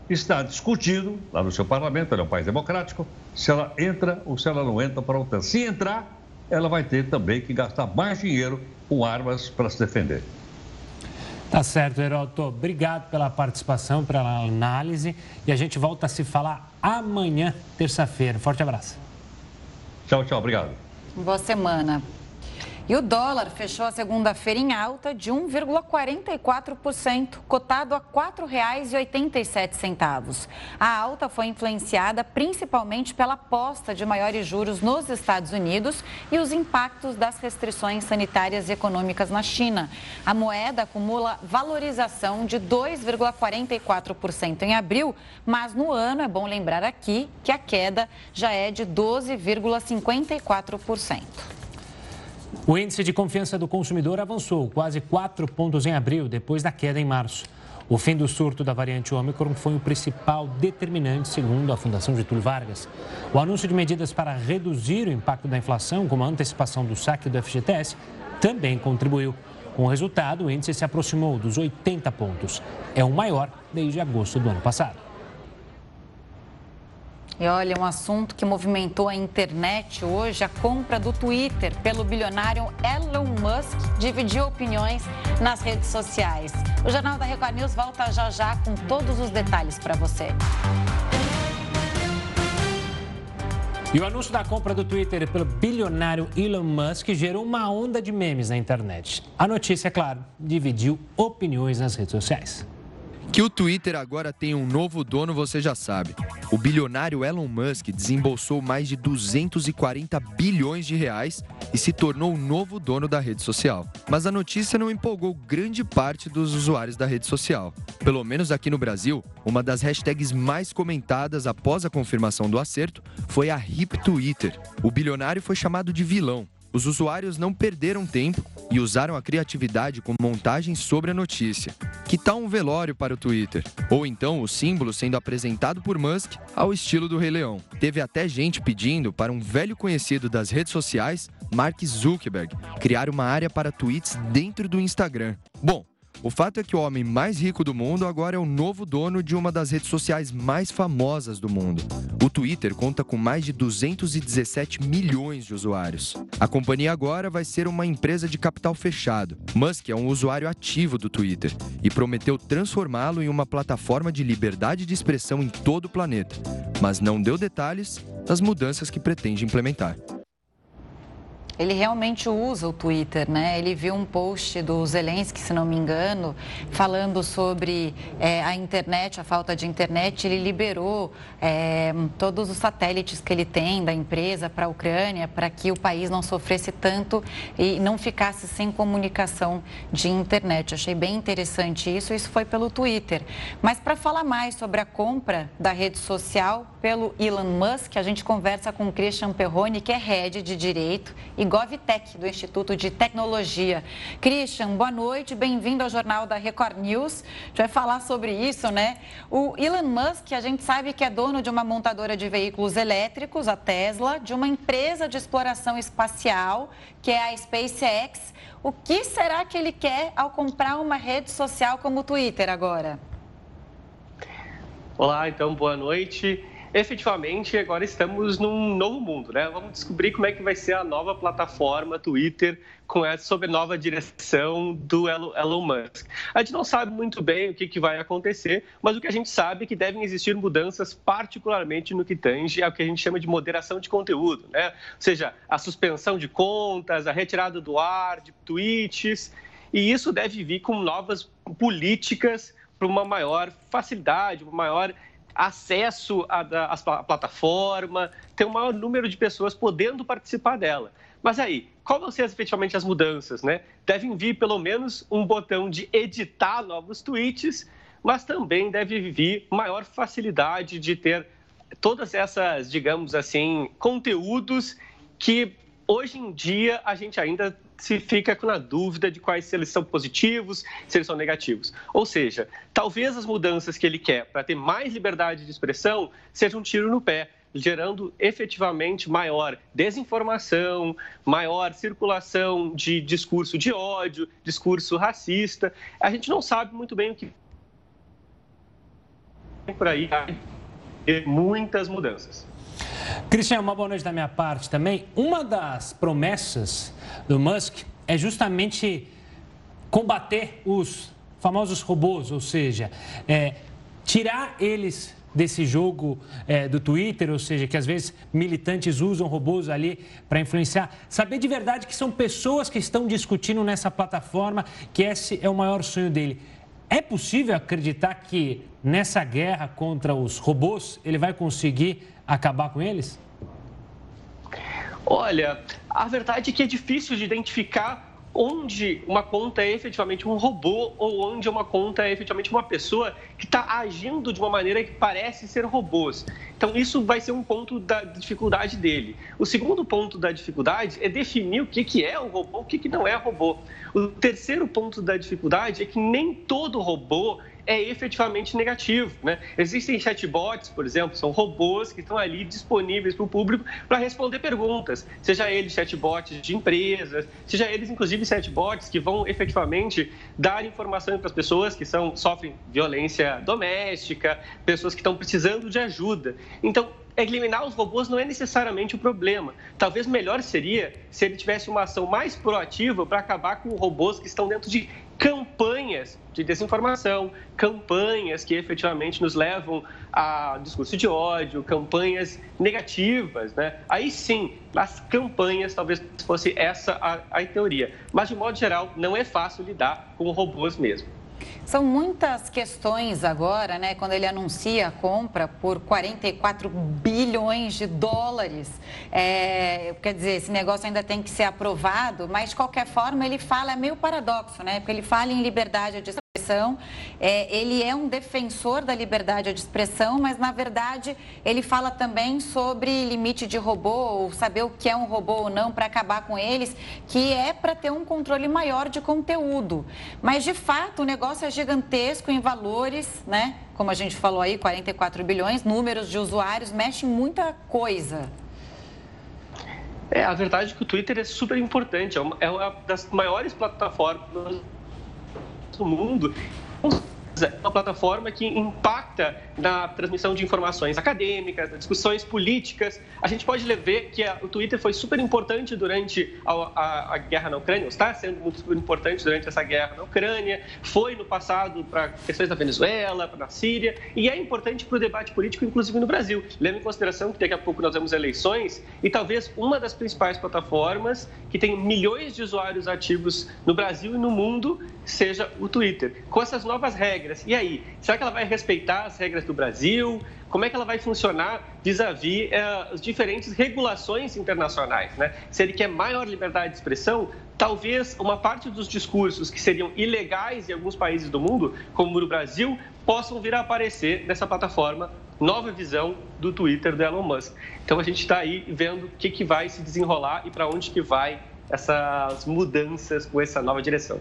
está discutindo, lá no seu parlamento, ela é um país democrático, se ela entra ou se ela não entra para a OTAN. Se entrar, ela vai ter também que gastar mais dinheiro com armas para se defender. Tá certo, Heroto. Obrigado pela participação, pela análise. E a gente volta a se falar amanhã, terça-feira. Forte abraço. Tchau, tchau. Obrigado. Boa semana. E o dólar fechou a segunda-feira em alta de 1,44%, cotado a R$ 4,87. A alta foi influenciada principalmente pela aposta de maiores juros nos Estados Unidos e os impactos das restrições sanitárias e econômicas na China. A moeda acumula valorização de 2,44% em abril, mas no ano é bom lembrar aqui que a queda já é de 12,54%. O índice de confiança do consumidor avançou quase 4 pontos em abril, depois da queda em março. O fim do surto da variante Ômicron foi o principal determinante, segundo a Fundação Getúlio Vargas. O anúncio de medidas para reduzir o impacto da inflação, como a antecipação do saque do FGTS, também contribuiu. Com o resultado, o índice se aproximou dos 80 pontos. É o maior desde agosto do ano passado. E olha, um assunto que movimentou a internet hoje, a compra do Twitter pelo bilionário Elon Musk dividiu opiniões nas redes sociais. O Jornal da Record News volta já já com todos os detalhes para você. E o anúncio da compra do Twitter pelo bilionário Elon Musk gerou uma onda de memes na internet. A notícia, é claro, dividiu opiniões nas redes sociais. Que o Twitter agora tem um novo dono, você já sabe. O bilionário Elon Musk desembolsou mais de 240 bilhões de reais e se tornou o novo dono da rede social. Mas a notícia não empolgou grande parte dos usuários da rede social. Pelo menos aqui no Brasil, uma das hashtags mais comentadas após a confirmação do acerto foi a Hip Twitter. O bilionário foi chamado de vilão os usuários não perderam tempo e usaram a criatividade com montagens sobre a notícia. Que tal um velório para o Twitter? Ou então o símbolo sendo apresentado por Musk ao estilo do Rei Leão. Teve até gente pedindo para um velho conhecido das redes sociais, Mark Zuckerberg, criar uma área para tweets dentro do Instagram. Bom, o fato é que o homem mais rico do mundo agora é o novo dono de uma das redes sociais mais famosas do mundo. O Twitter conta com mais de 217 milhões de usuários. A companhia agora vai ser uma empresa de capital fechado. Musk é um usuário ativo do Twitter e prometeu transformá-lo em uma plataforma de liberdade de expressão em todo o planeta, mas não deu detalhes das mudanças que pretende implementar ele realmente usa o Twitter, né? Ele viu um post do Zelensky, se não me engano, falando sobre é, a internet, a falta de internet. Ele liberou é, todos os satélites que ele tem da empresa para a Ucrânia, para que o país não sofresse tanto e não ficasse sem comunicação de internet. Achei bem interessante isso. Isso foi pelo Twitter. Mas para falar mais sobre a compra da rede social pelo Elon Musk, a gente conversa com Christian Perrone, que é head de direito e GovTech, do Instituto de Tecnologia. Christian, boa noite, bem-vindo ao Jornal da Record News. A gente vai falar sobre isso, né? O Elon Musk, a gente sabe que é dono de uma montadora de veículos elétricos, a Tesla, de uma empresa de exploração espacial, que é a SpaceX. O que será que ele quer ao comprar uma rede social como o Twitter agora? Olá, então, boa noite efetivamente agora estamos num novo mundo, né? Vamos descobrir como é que vai ser a nova plataforma Twitter com essa sob nova direção do Elon Musk. A gente não sabe muito bem o que, que vai acontecer, mas o que a gente sabe é que devem existir mudanças, particularmente no que tange ao que a gente chama de moderação de conteúdo, né? Ou seja, a suspensão de contas, a retirada do ar de tweets, e isso deve vir com novas políticas para uma maior facilidade, uma maior acesso à, plataforma, ter um maior número de pessoas podendo participar dela. Mas aí, qual vão ser efetivamente as mudanças? Né? Devem vir pelo menos um botão de editar novos tweets, mas também deve vir maior facilidade de ter todas essas, digamos assim, conteúdos que hoje em dia a gente ainda se fica na dúvida de quais se eles são positivos, se eles são negativos. Ou seja, talvez as mudanças que ele quer para ter mais liberdade de expressão sejam um tiro no pé, gerando efetivamente maior desinformação, maior circulação de discurso de ódio, discurso racista. A gente não sabe muito bem o que por aí muitas mudanças. Cristian, uma boa noite da minha parte também. Uma das promessas do Musk é justamente combater os famosos robôs, ou seja, é, tirar eles desse jogo é, do Twitter, ou seja, que às vezes militantes usam robôs ali para influenciar. Saber de verdade que são pessoas que estão discutindo nessa plataforma, que esse é o maior sonho dele. É possível acreditar que nessa guerra contra os robôs ele vai conseguir acabar com eles? Olha, a verdade é que é difícil de identificar onde uma conta é efetivamente um robô ou onde uma conta é efetivamente uma pessoa que está agindo de uma maneira que parece ser robôs. Então, isso vai ser um ponto da dificuldade dele. O segundo ponto da dificuldade é definir o que, que é um robô, o que, que não é robô. O terceiro ponto da dificuldade é que nem todo robô é efetivamente negativo. Né? Existem chatbots, por exemplo, são robôs que estão ali disponíveis para o público para responder perguntas, seja eles chatbots de empresas, seja eles, inclusive, chatbots que vão efetivamente dar informação para as pessoas que são, sofrem violência doméstica, pessoas que estão precisando de ajuda. Então, eliminar os robôs não é necessariamente o problema. Talvez melhor seria se ele tivesse uma ação mais proativa para acabar com robôs que estão dentro de campanhas de desinformação, campanhas que efetivamente nos levam a discurso de ódio, campanhas negativas, né? Aí sim, as campanhas talvez fosse essa a, a teoria. Mas, de modo geral, não é fácil lidar com robôs mesmo. São muitas questões agora, né? Quando ele anuncia a compra por 44 bilhões de dólares. É, quer dizer, esse negócio ainda tem que ser aprovado, mas de qualquer forma ele fala, é meio paradoxo, né? Porque ele fala em liberdade de expressão. É, ele é um defensor da liberdade de expressão, mas na verdade ele fala também sobre limite de robô, saber o que é um robô ou não para acabar com eles, que é para ter um controle maior de conteúdo. Mas de fato o negócio é gigantesco em valores, né? Como a gente falou aí, 44 bilhões, números de usuários, mexe muita coisa. É, a verdade é que o Twitter é super importante, é uma, é uma das maiores plataformas do mundo é uma plataforma que impacta na transmissão de informações acadêmicas, discussões políticas. A gente pode ver que a, o Twitter foi super importante durante a, a, a, guerra na Ucrânia, está sendo muito super importante durante essa guerra na Ucrânia, foi no passado para questões da Venezuela, para a Síria, e é importante para o debate político, inclusive no Brasil. Leve em consideração que daqui a pouco nós temos eleições e talvez uma das principais plataformas que tem milhões de usuários ativos no Brasil e no mundo seja o Twitter. Com essas novas regras, e aí? Será que ela vai respeitar as regras do Brasil? Como é que ela vai funcionar vis-à-vis eh, as diferentes regulações internacionais? Né? Se ele quer maior liberdade de expressão, talvez uma parte dos discursos que seriam ilegais em alguns países do mundo, como no Brasil, possam vir a aparecer nessa plataforma nova visão do Twitter do Elon Musk. Então a gente está aí vendo o que, que vai se desenrolar e para onde que vai essas mudanças com essa nova direção.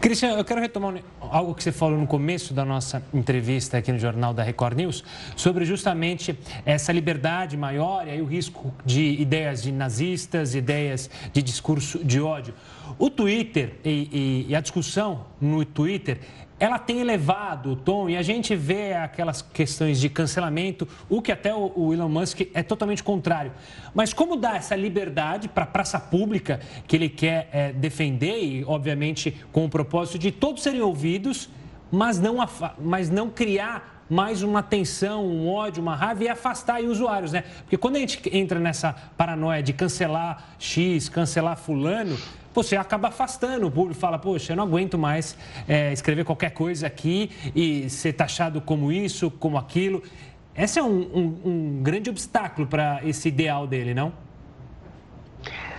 Cristian, eu quero retomar algo que você falou no começo da nossa entrevista aqui no Jornal da Record News, sobre justamente essa liberdade maior e aí o risco de ideias de nazistas, ideias de discurso de ódio. O Twitter e, e, e a discussão no Twitter ela tem elevado o tom e a gente vê aquelas questões de cancelamento, o que até o Elon Musk é totalmente contrário. Mas como dar essa liberdade para a praça pública que ele quer é, defender e, obviamente, com o propósito de todos serem ouvidos, mas não, mas não criar mais uma tensão, um ódio, uma raiva e afastar usuários, né? Porque quando a gente entra nessa paranoia de cancelar X, cancelar fulano, você acaba afastando o público, fala, poxa, eu não aguento mais é, escrever qualquer coisa aqui e ser taxado como isso, como aquilo. Esse é um, um, um grande obstáculo para esse ideal dele, não?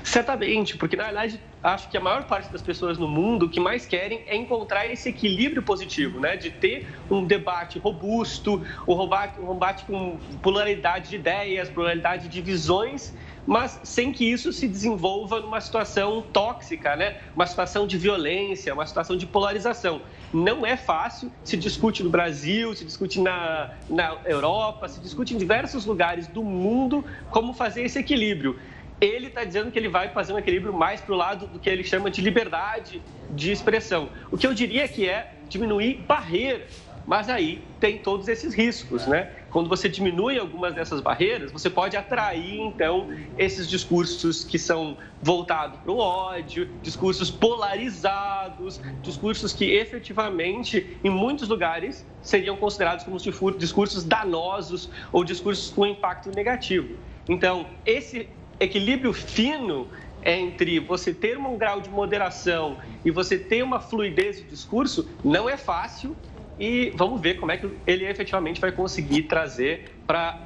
Certamente, porque na verdade acho que a maior parte das pessoas no mundo o que mais querem é encontrar esse equilíbrio positivo, né? De ter um debate robusto, um debate com pluralidade de ideias, pluralidade de visões mas sem que isso se desenvolva numa situação tóxica, né? uma situação de violência, uma situação de polarização. Não é fácil, se discute no Brasil, se discute na, na Europa, se discute em diversos lugares do mundo como fazer esse equilíbrio ele está dizendo que ele vai fazer um equilíbrio mais para o lado do que ele chama de liberdade de expressão. O que eu diria que é diminuir barreiras mas aí tem todos esses riscos, né? Quando você diminui algumas dessas barreiras, você pode atrair, então, esses discursos que são voltados para o ódio, discursos polarizados, discursos que efetivamente, em muitos lugares, seriam considerados como discursos danosos ou discursos com impacto negativo. Então, esse equilíbrio fino entre você ter um grau de moderação e você ter uma fluidez de discurso não é fácil e vamos ver como é que ele efetivamente vai conseguir trazer para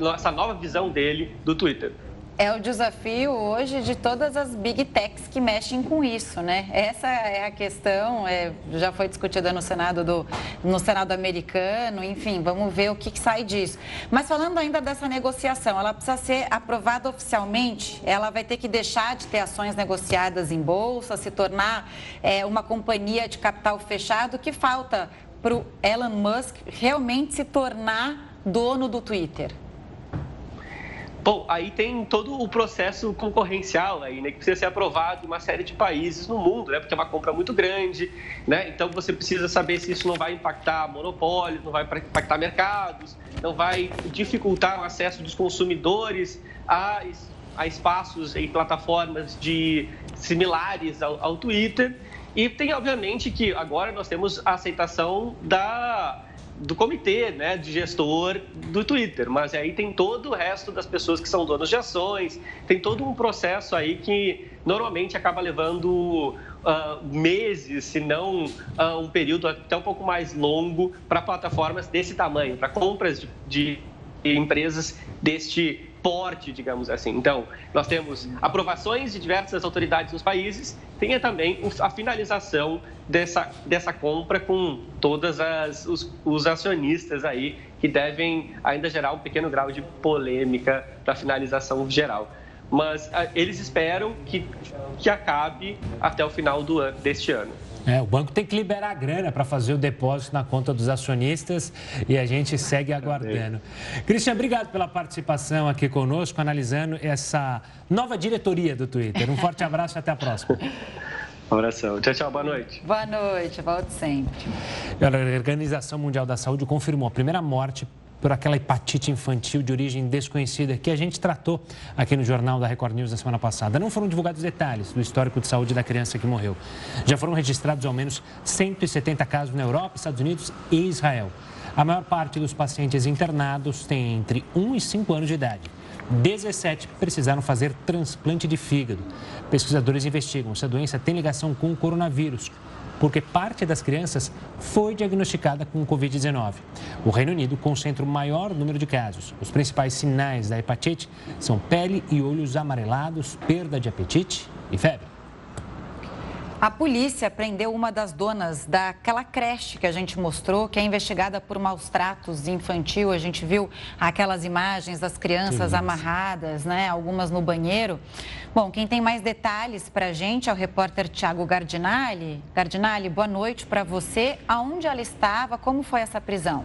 uh, essa nova visão dele do Twitter. É o desafio hoje de todas as big techs que mexem com isso, né? Essa é a questão, é, já foi discutida no Senado do no Senado americano, enfim, vamos ver o que, que, sai disso. Mas falando ainda dessa negociação, ela precisa ser aprovada oficialmente, ela vai ter que deixar de ter ações negociadas em bolsa, se tornar é, uma companhia de capital fechado, que falta para o Elon Musk realmente se tornar dono do Twitter? Bom, aí tem todo o processo concorrencial aí, né, que precisa ser aprovado em uma série de países no mundo, né, porque é uma compra muito grande, né, então você precisa saber se isso não vai impactar monopólios, não vai impactar mercados, não vai dificultar o acesso dos consumidores a, a espaços e plataformas de similares ao, ao Twitter. E tem, obviamente, que agora nós temos a aceitação da do comitê né, de gestor do Twitter, mas aí tem todo o resto das pessoas que são donos de ações, tem todo um processo aí que normalmente acaba levando uh, meses, se não uh, um período até um pouco mais longo para plataformas desse tamanho, para compras de, de empresas deste porte, digamos assim. Então, nós temos aprovações de diversas autoridades nos países, tem também a finalização dessa, dessa compra com todos os, os acionistas aí, que devem ainda gerar um pequeno grau de polêmica da finalização geral. Mas ah, eles esperam que, que acabe até o final do ano, deste ano. É, o banco tem que liberar a grana para fazer o depósito na conta dos acionistas e a gente segue aguardando. Cristian, obrigado pela participação aqui conosco, analisando essa nova diretoria do Twitter. Um forte abraço e até a próxima. Um abração. Tchau, tchau. Boa noite. Boa noite. Volte sempre. A Organização Mundial da Saúde confirmou a primeira morte por aquela hepatite infantil de origem desconhecida que a gente tratou aqui no Jornal da Record News na semana passada. Não foram divulgados detalhes do histórico de saúde da criança que morreu. Já foram registrados ao menos 170 casos na Europa, Estados Unidos e Israel. A maior parte dos pacientes internados tem entre 1 e 5 anos de idade. 17 precisaram fazer transplante de fígado. Pesquisadores investigam se a doença tem ligação com o coronavírus, porque parte das crianças foi diagnosticada com Covid-19. O Reino Unido concentra o maior número de casos. Os principais sinais da hepatite são pele e olhos amarelados, perda de apetite e febre. A polícia prendeu uma das donas daquela creche que a gente mostrou, que é investigada por maus tratos infantil. A gente viu aquelas imagens das crianças amarradas, né? Algumas no banheiro. Bom, quem tem mais detalhes para a gente é o repórter Tiago Gardinali. Gardinali, boa noite para você. Aonde ela estava? Como foi essa prisão?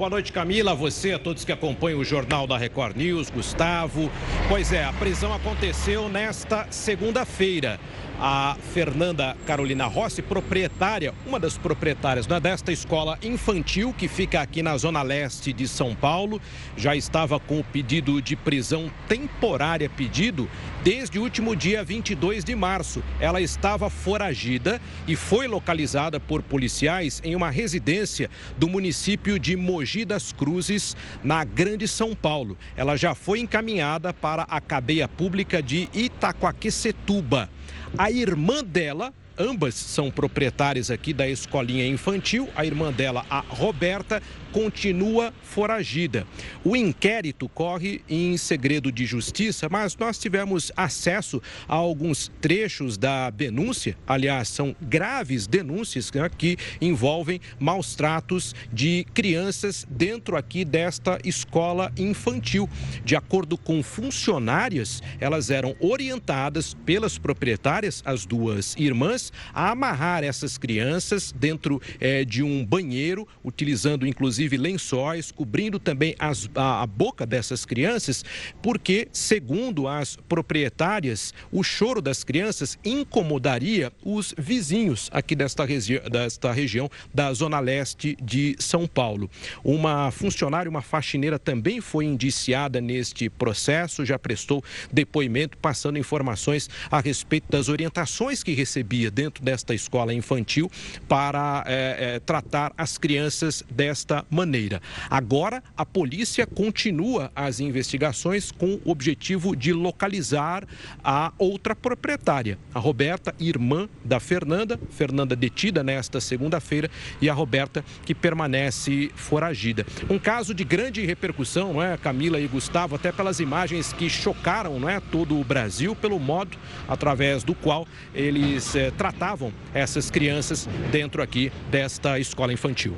Boa noite, Camila, a você, a todos que acompanham o Jornal da Record News, Gustavo. Pois é, a prisão aconteceu nesta segunda-feira a Fernanda Carolina Rossi, proprietária, uma das proprietárias né, desta escola infantil que fica aqui na zona leste de São Paulo, já estava com o pedido de prisão temporária pedido desde o último dia 22 de março. Ela estava foragida e foi localizada por policiais em uma residência do município de Mogi das Cruzes, na Grande São Paulo. Ela já foi encaminhada para a cadeia pública de Itacoaquecetuba. A irmã dela ambas são proprietárias aqui da escolinha infantil. A irmã dela, a Roberta, continua foragida. O inquérito corre em segredo de justiça, mas nós tivemos acesso a alguns trechos da denúncia. Aliás, são graves denúncias né, que envolvem maus tratos de crianças dentro aqui desta escola infantil. De acordo com funcionárias, elas eram orientadas pelas proprietárias, as duas irmãs, a amarrar essas crianças dentro é, de um banheiro, utilizando inclusive lençóis, cobrindo também as, a, a boca dessas crianças, porque, segundo as proprietárias, o choro das crianças incomodaria os vizinhos aqui desta, regi desta região da Zona Leste de São Paulo. Uma funcionária, uma faxineira também foi indiciada neste processo, já prestou depoimento, passando informações a respeito das orientações que recebia dentro desta escola infantil para é, é, tratar as crianças desta maneira. Agora, a polícia continua as investigações com o objetivo de localizar a outra proprietária, a Roberta, irmã da Fernanda, Fernanda detida nesta segunda-feira e a Roberta que permanece foragida. Um caso de grande repercussão, não é, Camila e Gustavo, até pelas imagens que chocaram, não é, todo o Brasil pelo modo através do qual eles é, tratavam essas crianças dentro aqui desta escola infantil.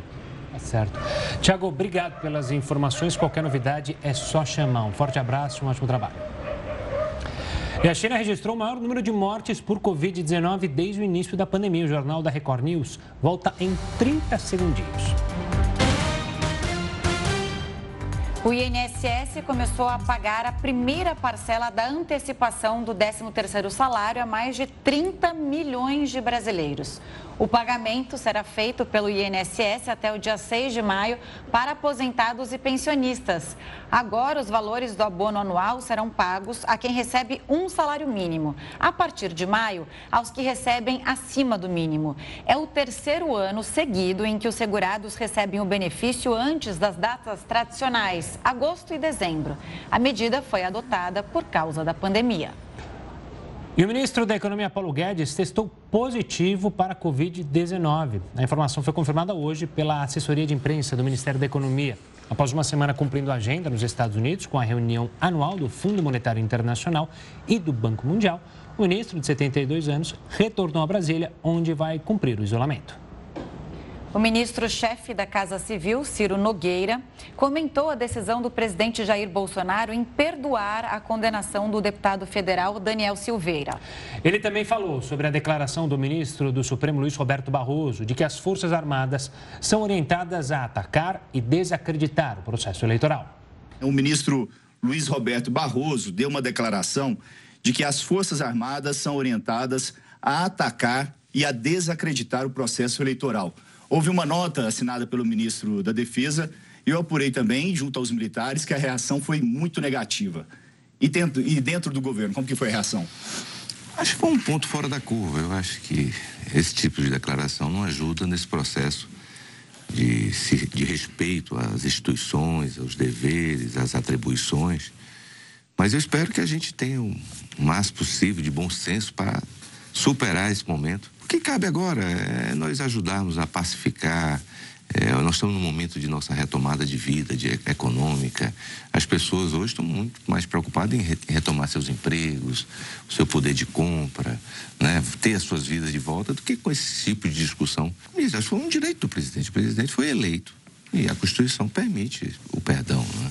Tá certo. Tiago, obrigado pelas informações. Qualquer novidade é só chamar. Um forte abraço, um ótimo trabalho. E a China registrou o maior número de mortes por Covid-19 desde o início da pandemia. O Jornal da Record News volta em 30 segundinhos. O INSS começou a pagar a primeira parcela da antecipação do 13º salário a mais de 30 milhões de brasileiros. O pagamento será feito pelo INSS até o dia 6 de maio para aposentados e pensionistas. Agora, os valores do abono anual serão pagos a quem recebe um salário mínimo. A partir de maio, aos que recebem acima do mínimo. É o terceiro ano seguido em que os segurados recebem o benefício antes das datas tradicionais, agosto e dezembro. A medida foi adotada por causa da pandemia. E o ministro da Economia, Paulo Guedes, testou positivo para a Covid-19. A informação foi confirmada hoje pela assessoria de imprensa do Ministério da Economia. Após uma semana cumprindo a agenda nos Estados Unidos, com a reunião anual do Fundo Monetário Internacional e do Banco Mundial, o ministro, de 72 anos, retornou a Brasília, onde vai cumprir o isolamento. O ministro-chefe da Casa Civil, Ciro Nogueira, comentou a decisão do presidente Jair Bolsonaro em perdoar a condenação do deputado federal Daniel Silveira. Ele também falou sobre a declaração do ministro do Supremo, Luiz Roberto Barroso, de que as Forças Armadas são orientadas a atacar e desacreditar o processo eleitoral. O ministro Luiz Roberto Barroso deu uma declaração de que as Forças Armadas são orientadas a atacar e a desacreditar o processo eleitoral. Houve uma nota assinada pelo ministro da Defesa e eu apurei também, junto aos militares, que a reação foi muito negativa. E dentro, e dentro do governo, como que foi a reação? Acho que foi um ponto fora da curva. Eu acho que esse tipo de declaração não ajuda nesse processo de, de respeito às instituições, aos deveres, às atribuições. Mas eu espero que a gente tenha o máximo possível de bom senso para superar esse momento que cabe agora é nós ajudarmos a pacificar. É, nós estamos num momento de nossa retomada de vida, de econômica. As pessoas hoje estão muito mais preocupadas em retomar seus empregos, o seu poder de compra, né, ter as suas vidas de volta, do que com esse tipo de discussão. Isso foi um direito do presidente. O presidente foi eleito e a Constituição permite o perdão. Né?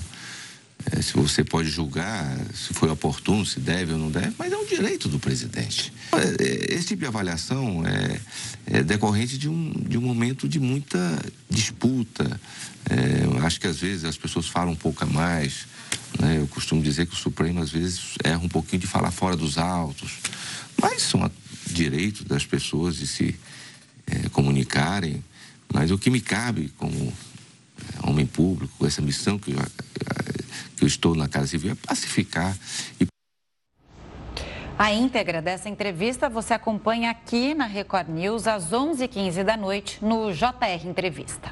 É, se você pode julgar se foi oportuno, se deve ou não deve, mas é um direito do presidente. É, é, esse tipo de avaliação é, é decorrente de um, de um momento de muita disputa. É, acho que às vezes as pessoas falam um pouco a mais. Né? Eu costumo dizer que o Supremo às vezes erra um pouquinho de falar fora dos autos, mas são direitos das pessoas de se é, comunicarem. Mas o que me cabe como homem público, essa missão que eu que eu estou na Casa Civil é pacificar e a íntegra dessa entrevista você acompanha aqui na Record News às 11h15 da noite no JR Entrevista.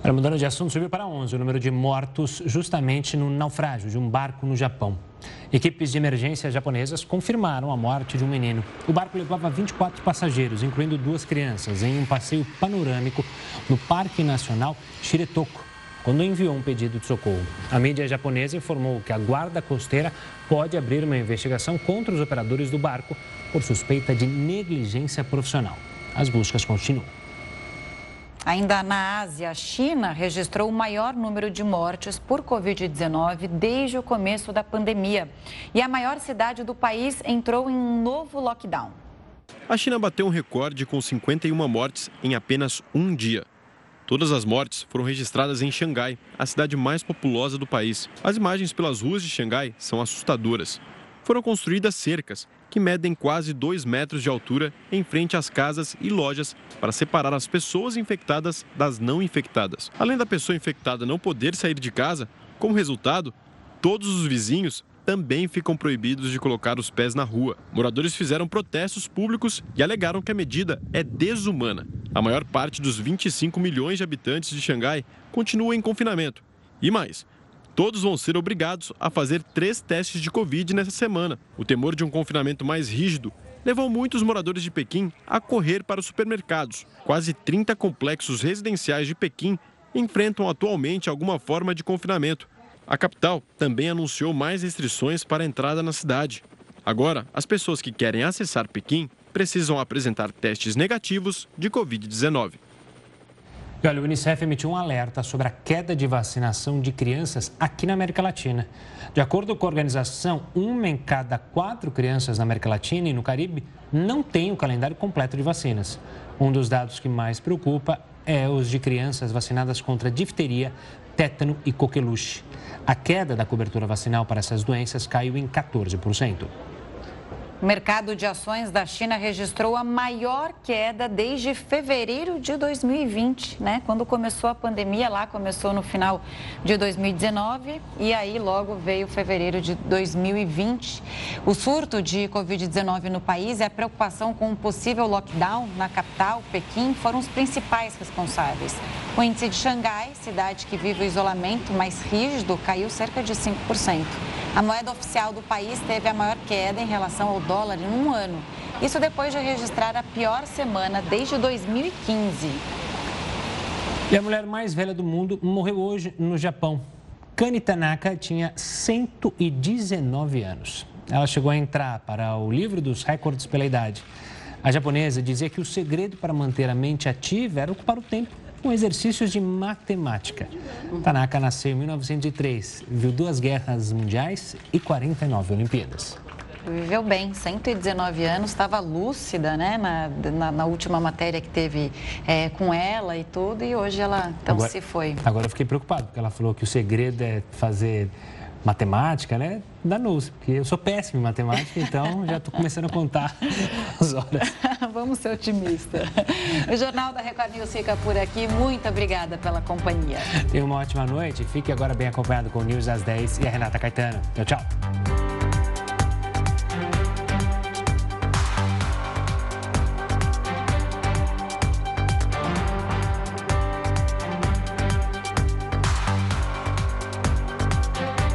Para mudando de assunto, subiu para 11 o número de mortos justamente no naufrágio de um barco no Japão. Equipes de emergência japonesas confirmaram a morte de um menino. O barco levava 24 passageiros, incluindo duas crianças, em um passeio panorâmico no Parque Nacional Shiretoko, quando enviou um pedido de socorro. A mídia japonesa informou que a guarda costeira pode abrir uma investigação contra os operadores do barco por suspeita de negligência profissional. As buscas continuam. Ainda na Ásia, a China registrou o maior número de mortes por Covid-19 desde o começo da pandemia. E a maior cidade do país entrou em um novo lockdown. A China bateu um recorde com 51 mortes em apenas um dia. Todas as mortes foram registradas em Xangai, a cidade mais populosa do país. As imagens pelas ruas de Xangai são assustadoras. Foram construídas cercas que medem quase 2 metros de altura em frente às casas e lojas para separar as pessoas infectadas das não infectadas. Além da pessoa infectada não poder sair de casa, como resultado, todos os vizinhos também ficam proibidos de colocar os pés na rua. Moradores fizeram protestos públicos e alegaram que a medida é desumana. A maior parte dos 25 milhões de habitantes de Xangai continua em confinamento. E mais, todos vão ser obrigados a fazer três testes de Covid nessa semana. O temor de um confinamento mais rígido levou muitos moradores de Pequim a correr para os supermercados. Quase 30 complexos residenciais de Pequim enfrentam atualmente alguma forma de confinamento. A capital também anunciou mais restrições para a entrada na cidade. Agora, as pessoas que querem acessar Pequim precisam apresentar testes negativos de Covid-19. E olha, o Unicef emitiu um alerta sobre a queda de vacinação de crianças aqui na América Latina. De acordo com a organização, uma em cada quatro crianças na América Latina e no Caribe não tem o calendário completo de vacinas. Um dos dados que mais preocupa é os de crianças vacinadas contra difteria, tétano e coqueluche. A queda da cobertura vacinal para essas doenças caiu em 14%. O mercado de ações da China registrou a maior queda desde fevereiro de 2020, né? Quando começou a pandemia, lá começou no final de 2019 e aí logo veio fevereiro de 2020. O surto de Covid-19 no país e a preocupação com um possível lockdown na capital, Pequim, foram os principais responsáveis. O índice de Xangai, cidade que vive o isolamento mais rígido, caiu cerca de 5%. A moeda oficial do país teve a maior queda em relação ao dólar em um ano. Isso depois de registrar a pior semana desde 2015. E a mulher mais velha do mundo morreu hoje no Japão. Kani Tanaka tinha 119 anos. Ela chegou a entrar para o livro dos recordes pela idade. A japonesa dizia que o segredo para manter a mente ativa era ocupar o tempo com exercícios de matemática. Tanaka nasceu em 1903, viu duas guerras mundiais e 49 Olimpíadas. Viveu bem, 119 anos, estava lúcida, né, na, na, na, última matéria que teve é, com ela e tudo, e hoje ela então agora, se foi. Agora eu fiquei preocupado, porque ela falou que o segredo é fazer matemática, né? Danou-se, porque eu sou péssimo em matemática, então já estou começando a contar as horas. Vamos ser otimistas. O Jornal da Record News fica por aqui. Muito obrigada pela companhia. Tenha uma ótima noite. Fique agora bem acompanhado com o News às 10 e a Renata Caetano. Tchau, tchau.